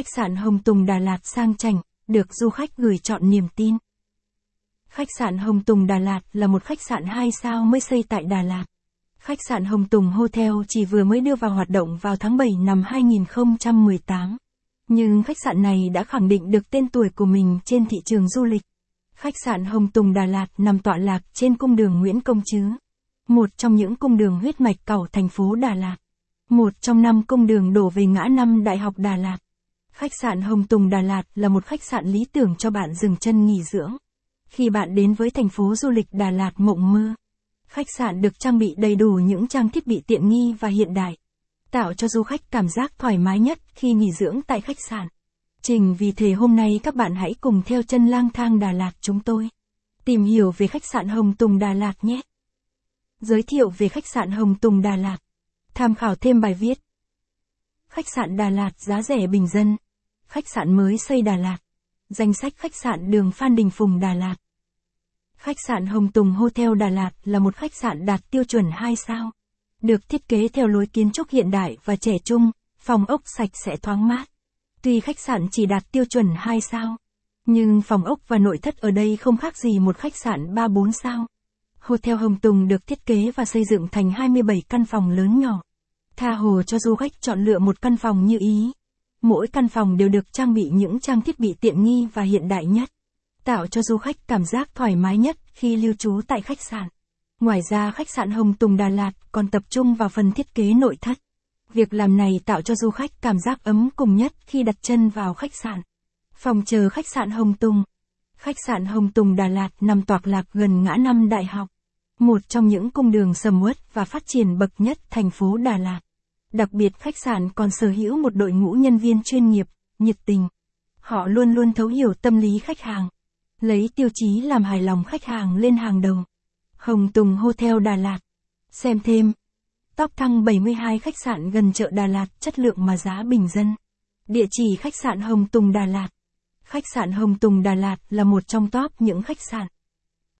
Khách sạn Hồng Tùng Đà Lạt sang chảnh, được du khách gửi chọn niềm tin. Khách sạn Hồng Tùng Đà Lạt là một khách sạn 2 sao mới xây tại Đà Lạt. Khách sạn Hồng Tùng Hotel chỉ vừa mới đưa vào hoạt động vào tháng 7 năm 2018. Nhưng khách sạn này đã khẳng định được tên tuổi của mình trên thị trường du lịch. Khách sạn Hồng Tùng Đà Lạt nằm tọa lạc trên cung đường Nguyễn Công Trứ. Một trong những cung đường huyết mạch cầu thành phố Đà Lạt. Một trong năm cung đường đổ về ngã năm Đại học Đà Lạt. Khách sạn Hồng Tùng Đà Lạt là một khách sạn lý tưởng cho bạn dừng chân nghỉ dưỡng. Khi bạn đến với thành phố du lịch Đà Lạt mộng mơ, khách sạn được trang bị đầy đủ những trang thiết bị tiện nghi và hiện đại, tạo cho du khách cảm giác thoải mái nhất khi nghỉ dưỡng tại khách sạn. Trình vì thế hôm nay các bạn hãy cùng theo chân lang thang Đà Lạt chúng tôi. Tìm hiểu về khách sạn Hồng Tùng Đà Lạt nhé. Giới thiệu về khách sạn Hồng Tùng Đà Lạt. Tham khảo thêm bài viết. Khách sạn Đà Lạt giá rẻ bình dân. Khách sạn mới xây Đà Lạt. Danh sách khách sạn đường Phan Đình Phùng Đà Lạt. Khách sạn Hồng Tùng Hotel Đà Lạt là một khách sạn đạt tiêu chuẩn 2 sao. Được thiết kế theo lối kiến trúc hiện đại và trẻ trung, phòng ốc sạch sẽ thoáng mát. Tuy khách sạn chỉ đạt tiêu chuẩn 2 sao, nhưng phòng ốc và nội thất ở đây không khác gì một khách sạn 3-4 sao. Hotel Hồng Tùng được thiết kế và xây dựng thành 27 căn phòng lớn nhỏ. Tha hồ cho du khách chọn lựa một căn phòng như ý. Mỗi căn phòng đều được trang bị những trang thiết bị tiện nghi và hiện đại nhất, tạo cho du khách cảm giác thoải mái nhất khi lưu trú tại khách sạn. Ngoài ra khách sạn Hồng Tùng Đà Lạt còn tập trung vào phần thiết kế nội thất. Việc làm này tạo cho du khách cảm giác ấm cùng nhất khi đặt chân vào khách sạn. Phòng chờ khách sạn Hồng Tùng. Khách sạn Hồng Tùng Đà Lạt nằm toạc lạc gần ngã năm đại học. Một trong những cung đường sầm uất và phát triển bậc nhất thành phố Đà Lạt. Đặc biệt khách sạn còn sở hữu một đội ngũ nhân viên chuyên nghiệp, nhiệt tình. Họ luôn luôn thấu hiểu tâm lý khách hàng. Lấy tiêu chí làm hài lòng khách hàng lên hàng đầu. Hồng Tùng Hotel Đà Lạt. Xem thêm. Top thăng 72 khách sạn gần chợ Đà Lạt chất lượng mà giá bình dân. Địa chỉ khách sạn Hồng Tùng Đà Lạt. Khách sạn Hồng Tùng Đà Lạt là một trong top những khách sạn